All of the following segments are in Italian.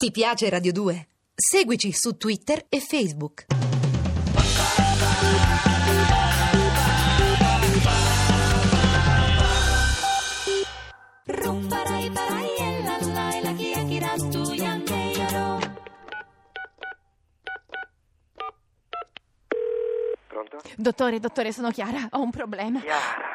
Ti piace Radio 2? Seguici su Twitter e Facebook. Pronto? Dottore, dottore, sono Chiara, ho un problema. Chiara,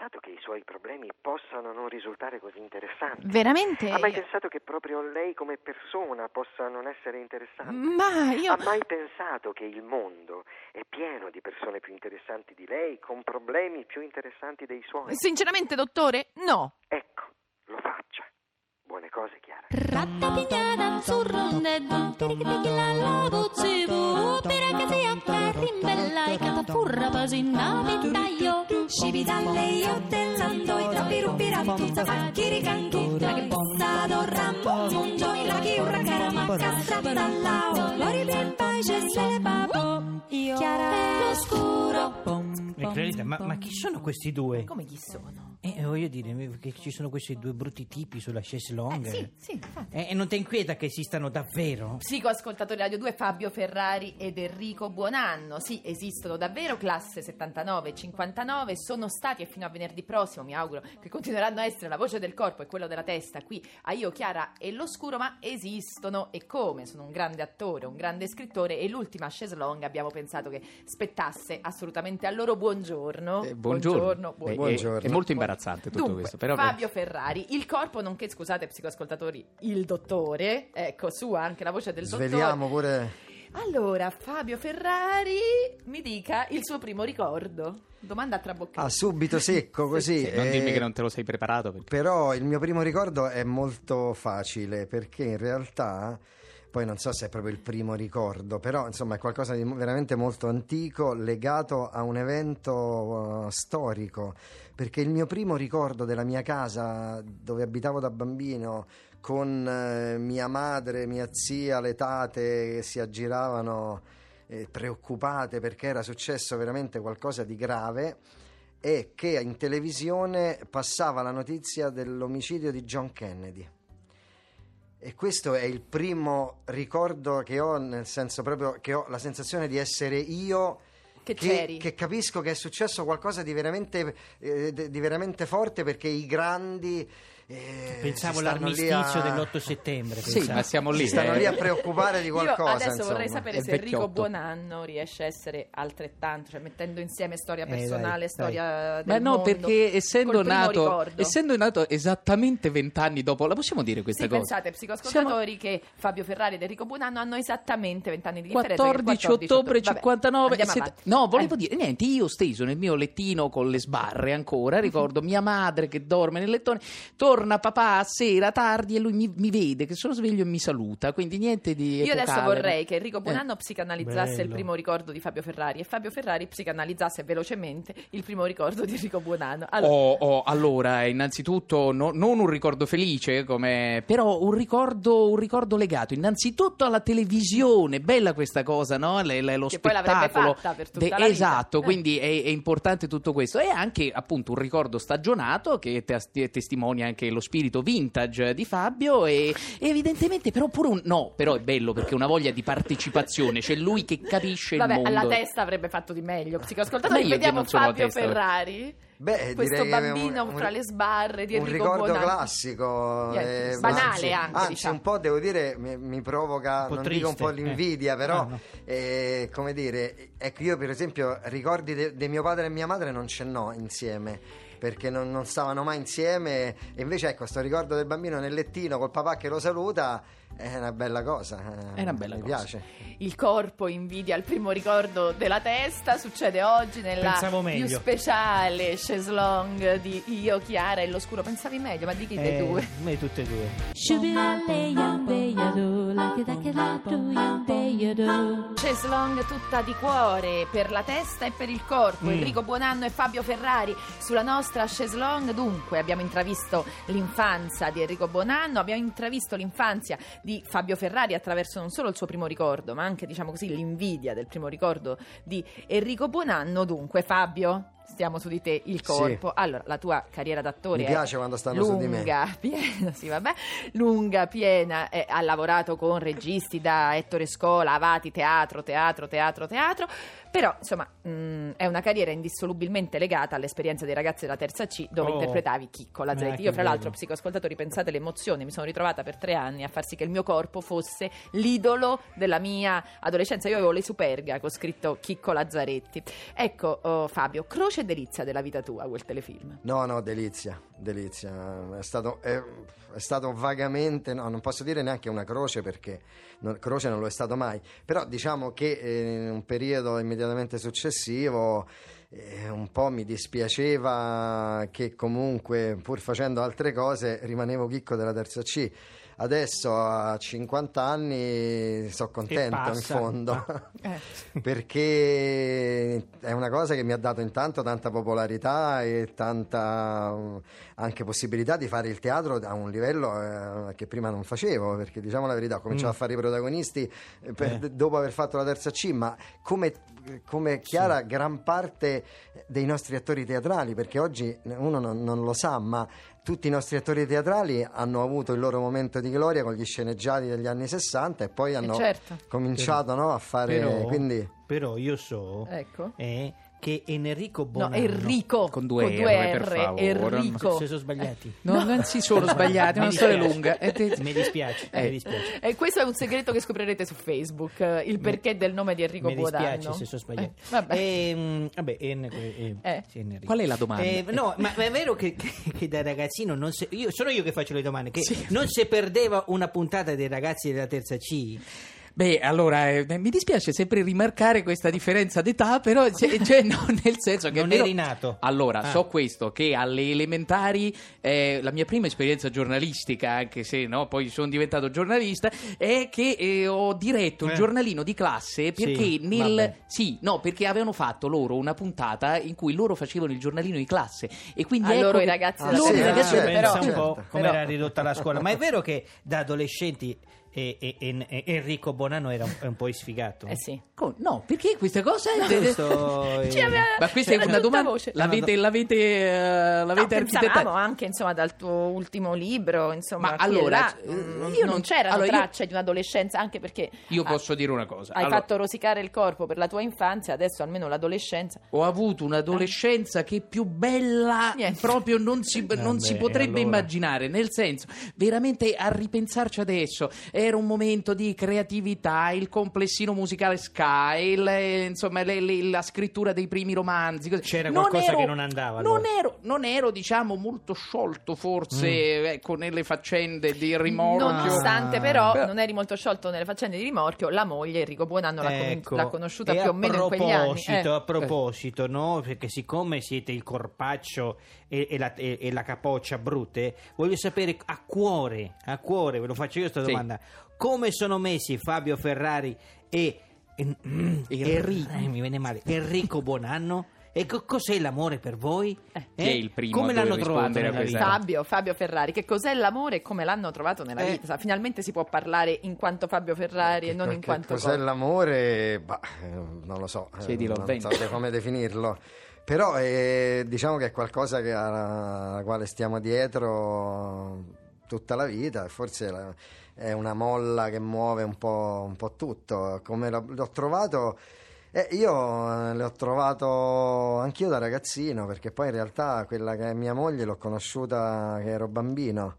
pensato che i suoi problemi possano non risultare così interessanti? Veramente? Ha mai pensato che proprio lei come persona possa non essere interessante? Ma io... Ha mai pensato che il mondo è pieno di persone più interessanti di lei, con problemi più interessanti dei suoi? Sinceramente, dottore, no. Ecco, lo faccia. Buone cose, Chiara. Ratta pignata azzurronde dum tirichiti la la buzibu Pira che si occa rimbella e cata furra pasinna vittaio Scibitalle io dell'ando i troppi ruppira tutta facchiri La che possa dorrambo mungiò la chiurra caramacca strattallao Lori ben pace se le papo Io Chiara l'oscuro Eh, Clarita, ma, ma chi sono questi due? Come chi sono? Eh, voglio dire, che ci sono questi due brutti tipi sulla chaise longue. Eh, sì, sì, infatti. Eh, e non ti inquieta che esistano davvero? Psicoascoltatori Radio 2 Fabio Ferrari ed Enrico Buonanno. Sì, esistono davvero, classe 79 e 59, sono stati e fino a venerdì prossimo, mi auguro, che continueranno a essere la voce del corpo e quello della testa qui a Io, Chiara e l'Oscuro, ma esistono e come? Sono un grande attore, un grande scrittore e l'ultima chaise longue abbiamo pensato che spettasse assolutamente a loro buongiorno. Eh, buongiorno. buongiorno. Eh, Buongiorno. È, è molto imbarazzante tutto Dunque, questo. Però Fabio Ferrari, il corpo nonché, scusate psicoascoltatori, il dottore, ecco, sua anche la voce del Sveliamo dottore. pure. Allora, Fabio Ferrari mi dica il suo primo ricordo. Domanda a trabocchetto. Ah, subito secco così. Sì, non eh, dirmi che non te lo sei preparato. Perché... Però il mio primo ricordo è molto facile perché in realtà, poi non so se è proprio il primo ricordo, però insomma è qualcosa di veramente molto antico legato a un evento uh, storico. Perché il mio primo ricordo della mia casa dove abitavo da bambino con eh, mia madre, mia zia, le tate che si aggiravano eh, preoccupate perché era successo veramente qualcosa di grave e che in televisione passava la notizia dell'omicidio di John Kennedy. E questo è il primo ricordo che ho, nel senso proprio che ho la sensazione di essere io Che c'eri. che capisco che è successo qualcosa di veramente, eh, di veramente forte perché i grandi eh, Pensavo all'armistizio a- dell'8 settembre. Sì, pensavo. ma siamo lì. si stanno eh. lì a preoccupare di qualcosa. Io adesso insomma. vorrei sapere È se Enrico vecchiotto. Buonanno riesce a essere altrettanto, cioè mettendo insieme storia dai, personale, dai. storia del Ma no, mondo, perché essendo nato, ricordo. essendo nato esattamente vent'anni dopo, la possiamo dire questa Sì, cosa? pensate, psicoascoltatori, che Fabio Ferrari ed Enrico Buonanno hanno esattamente vent'anni di differenza. 14, che 14 ottobre Vabbè, 59 andiamo set- no volevo Eh. dire niente io steso nel mio lettino con le sbarre ancora ricordo mia madre che dorme nel lettone torna papà a sera tardi e lui mi, mi vede che sono sveglio e mi saluta quindi niente di Io adesso epocale. vorrei che Enrico Buonanno psicanalizzasse il Bello. primo ricordo di Fabio Ferrari e Fabio Ferrari psicanalizzasse velocemente il primo ricordo di Enrico Buonanno. Allora, Oh, oh, allora, innanzitutto no- non un ricordo felice, come, però un ricordo, un ricordo legato innanzitutto alla televisione. Bella questa cosa, no? Le- le- lo Che poi l'avrebbe spettacolo. fatta per tutta de-. Esatto, Eh. quindi è, è importante tutto questo. E anche appunto un ricordo stagionato che te- te- testimonia anche lo spirito vintage di Fabio. E, e evidentemente, però, pure un. No, però è bello perché una voglia di partecipazione. C'è lui che capisce vabbè, il mondo. alla testa avrebbe fatto di meglio. Che vediamo Fabio testa, Ferrari. Beh, questo bambino un- fra le sbarre di un Enrico ricordo Buonanno. classico Niente, eh, banale anzi, anche, anzi diciamo. un po' devo dire mi, mi provoca Un po' non dico un po' triste, eh. l'invidia però Ah, no. eh, come dire ecco io per esempio ricordi di mio padre e mia madre non ce n'ho insieme perché non, non stavano mai insieme e invece ecco sto ricordo del bambino nel lettino col papà che lo saluta è una bella cosa eh, È una bella mi cosa. piace Il corpo invidia il primo ricordo della testa. Succede oggi nella più speciale chaise longue di Io, Chiara e l'oscuro. Pensavi meglio, ma di chi dei Eh, due? me tutte e due. Shubidale yambe yado La che da che da do yambe yado Chaise longue tutta di cuore per la testa e per il corpo. Mm. Enrico Buonanno e Fabio Ferrari sulla nostra chaise longue. Dunque, abbiamo intravisto l'infanzia di Enrico Buonanno, abbiamo intravisto l'infanzia di Fabio Ferrari attraverso non solo il suo primo ricordo, ma anche, diciamo così, l'invidia del primo ricordo di Enrico Buonanno. Dunque, Fabio, stiamo su di te, il Sì. corpo. Allora, la tua carriera d'attore Mi piace quando stanno su di me. lunga, piena, sì, vabbè, lunga, piena, eh, ha lavorato con registi da Ettore Scola, Avati, teatro, teatro, teatro, teatro, però insomma mh, è una carriera indissolubilmente legata all'esperienza dei ragazzi della terza C dove Oh. interpretavi Chicco Lazzaretti. Ah, che Io fra l'altro, bello. psicoascoltatori, pensate l'emozione, mi sono ritrovata per tre anni a far sì che il mio corpo fosse l'idolo della mia adolescenza. Io avevo le superga con scritto Chicco Lazzaretti. Ecco oh, Fabio, croce e delizia della vita tua quel telefilm. No, no, delizia, delizia. È stato, è, è stato vagamente, no, non posso dire neanche una croce perché non- croce non lo è stato mai, però diciamo che eh, in un periodo immediatamente successivo eh, un po' mi dispiaceva che comunque pur facendo altre cose rimanevo chicco della terza C. Adesso a 50 anni sono contento in fondo. Eh. perché è una cosa che mi ha dato intanto tanta popolarità e tanta uh, anche possibilità di fare il teatro a un livello eh, che prima non facevo perché diciamo la verità ho cominciato a fare i protagonisti eh, per- Eh. dopo aver fatto la terza C ma come, come Chiara gran parte dei nostri attori teatrali perché oggi uno non, non lo sa ma tutti i nostri attori teatrali hanno avuto il loro momento di gloria con gli sceneggiati degli anni 60 e poi hanno certo. cominciato no, a fare Però, quindi però io so Ecco. eh, che Enrico No, Bonanno Enrico Con due R, per favore. Enrico. se sono sbagliati No, non si sono sbagliati, è Mi una storia dispiace. lunga. Eh, mi dispiace Eh. mi dispiace E questo è un segreto che scoprirete su Facebook, eh, il perché del nome di Enrico mi dispiace Buodanno. se sono sbagliati Eh, vabbè. Ehm, vabbè, en- eh, Eh. sì, Enrico. Qual è la domanda? Eh, no, ma è vero che, che- che da ragazzino non se- io, sono io che faccio le domande, che Sì. non si perdeva una puntata dei ragazzi della terza C. Beh, allora, eh, mi dispiace sempre rimarcare questa differenza d'età, però cioè, cioè, no, nel senso che... Non eri nato. Allora, Ah. so questo, che alle elementari, eh, la mia prima esperienza giornalistica, anche se no, poi sono diventato giornalista, è che eh, ho diretto il Eh. giornalino di classe perché Sì, nel... vabbè. Sì, no, perché avevano fatto loro una puntata in cui loro facevano il giornalino di classe e quindi... Ah, ecco loro i che- ragazzi Ah, della sì, eh, C, certo, però... pensa un po' certo. come Però- era ridotta la scuola. Ma è vero che da adolescenti eh, eh, eh, eh, Enrico Bonanno era un, è un po' sfigato? Eh sì. Co- No, perché questa cosa... Questo, eh, Ci aveva- Ma questa è una domanda... L'avete, l'avete, eh, No, l'avete architettata? pensavamo anche insomma dal tuo ultimo libro insomma Ma e allora, là, eh, mm, io non non- c'erano allora, io- tracce di un'adolescenza anche perché Io ah, posso dire una cosa. hai Allora, fatto rosicare il corpo per la tua infanzia adesso almeno l'adolescenza Ho avuto un'adolescenza che più bella Niente. proprio non si, non Vabbè, si potrebbe allora. immaginare. Nel senso, veramente a ripensarci adesso, era un momento di creatività, il complessino musicale Sky, il, eh, insomma, le- le- la scrittura dei primi romanzi. così. C'era Non qualcosa ero- che non andava, Non ero, non ero, diciamo, molto sciolto, forse, ecco, nelle faccende di rimorchio. nonostante Ah. però, non eri molto sciolto nelle faccende di rimorchio la moglie Enrico Buonanno l'ha, con- Ecco. l'ha conosciuta E più o meno in quegli anni proposito, Eh. A proposito, no? Perché siccome siete il corpaccio e, e la, e- e la capoccia brutte, voglio sapere a cuore, a cuore, ve lo faccio io questa Sì. Come sono messi Fabio Ferrari e... e- Enrico. eh, mi viene male, Enrico Buonanno? E co- cos'è l'amore per voi? Eh. Chi è il primo Come l'hanno trovato nella vita? Fabio, Fabio Ferrari, che cos'è l'amore e come l'hanno trovato nella Eh. vita? Sa, Finalmente si può parlare in quanto Fabio Ferrari e non in Che quanto cos'è cosa. l'amore? Bah, eh, non lo so, eh, Chiedilo al non so come definirlo. Però eh, diciamo che è qualcosa che- alla quale stiamo dietro tutta la vita forse la- è una molla che muove un po', un po' tutto. Come l'ho, l'ho trovato... eh, io eh, l'ho trovato anch'io da ragazzino perché poi in realtà quella che è mia moglie l'ho conosciuta che ero bambino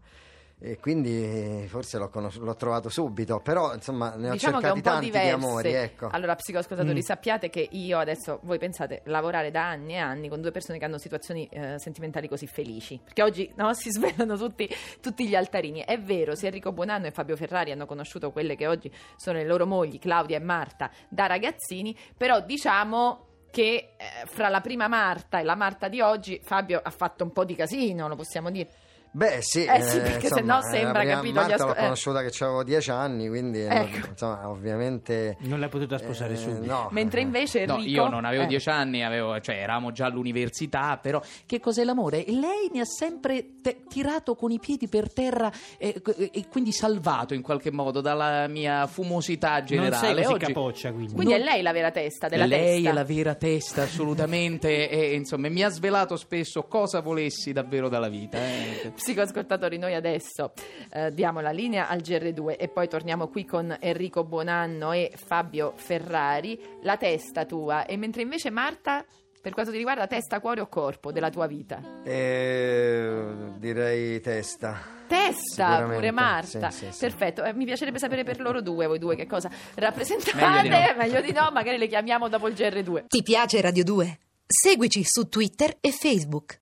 e quindi forse l'ho, conos- l'ho trovato subito però insomma ne ho Diciamo cercati tanti diverse. di amori ecco. Allora, psicoascoltatori, Mm. sappiate che io adesso, voi pensate, lavorare da anni e anni con due persone che hanno situazioni eh, sentimentali così felici. Perché oggi no, si svelano tutti, tutti gli altarini. È vero, sia Enrico Buonanno e Fabio Ferrari hanno conosciuto quelle che oggi sono le loro mogli, Claudia e Marta, da ragazzini, però diciamo che eh, fra la prima Marta e la Marta di oggi Fabio ha fatto un po' di casino, lo possiamo dire. Beh sì, Eh sì, perché insomma, sennò sembra, la prima capito, Marta asco- l'ho eh. conosciuta che avevo dieci anni, quindi Ecco. insomma, ovviamente... Non l'hai potuta sposare eh, subito. no. Mentre invece No, Enrico... io non avevo eh. dieci anni, avevo- cioè eravamo già all'università, però che cos'è l'amore? E Lei mi ha sempre te- tirato con i piedi per terra eh, e, e quindi salvato in qualche modo dalla mia fumosità Non generale. sei così Oggi- capoccia, quindi. Quindi Non- è lei la vera testa della lei testa. è la vera testa, assolutamente, e insomma mi ha svelato spesso cosa volessi davvero dalla vita. Psicoascoltatori, noi adesso eh, diamo la linea al GR2 e poi torniamo qui con Enrico Buonanno e Fabio Ferrari. La testa tua, e mentre invece Marta, per quanto ti riguarda, testa, cuore o corpo della tua vita? Eh, direi testa. Testa, pure Marta. sì, sì, sì. Perfetto, Eh, mi piacerebbe sapere per loro due, voi due, che cosa rappresentate. Meglio di no. Meglio di no, magari le chiamiamo dopo il GR2. Ti piace Radio 2? Seguici su Twitter e Facebook.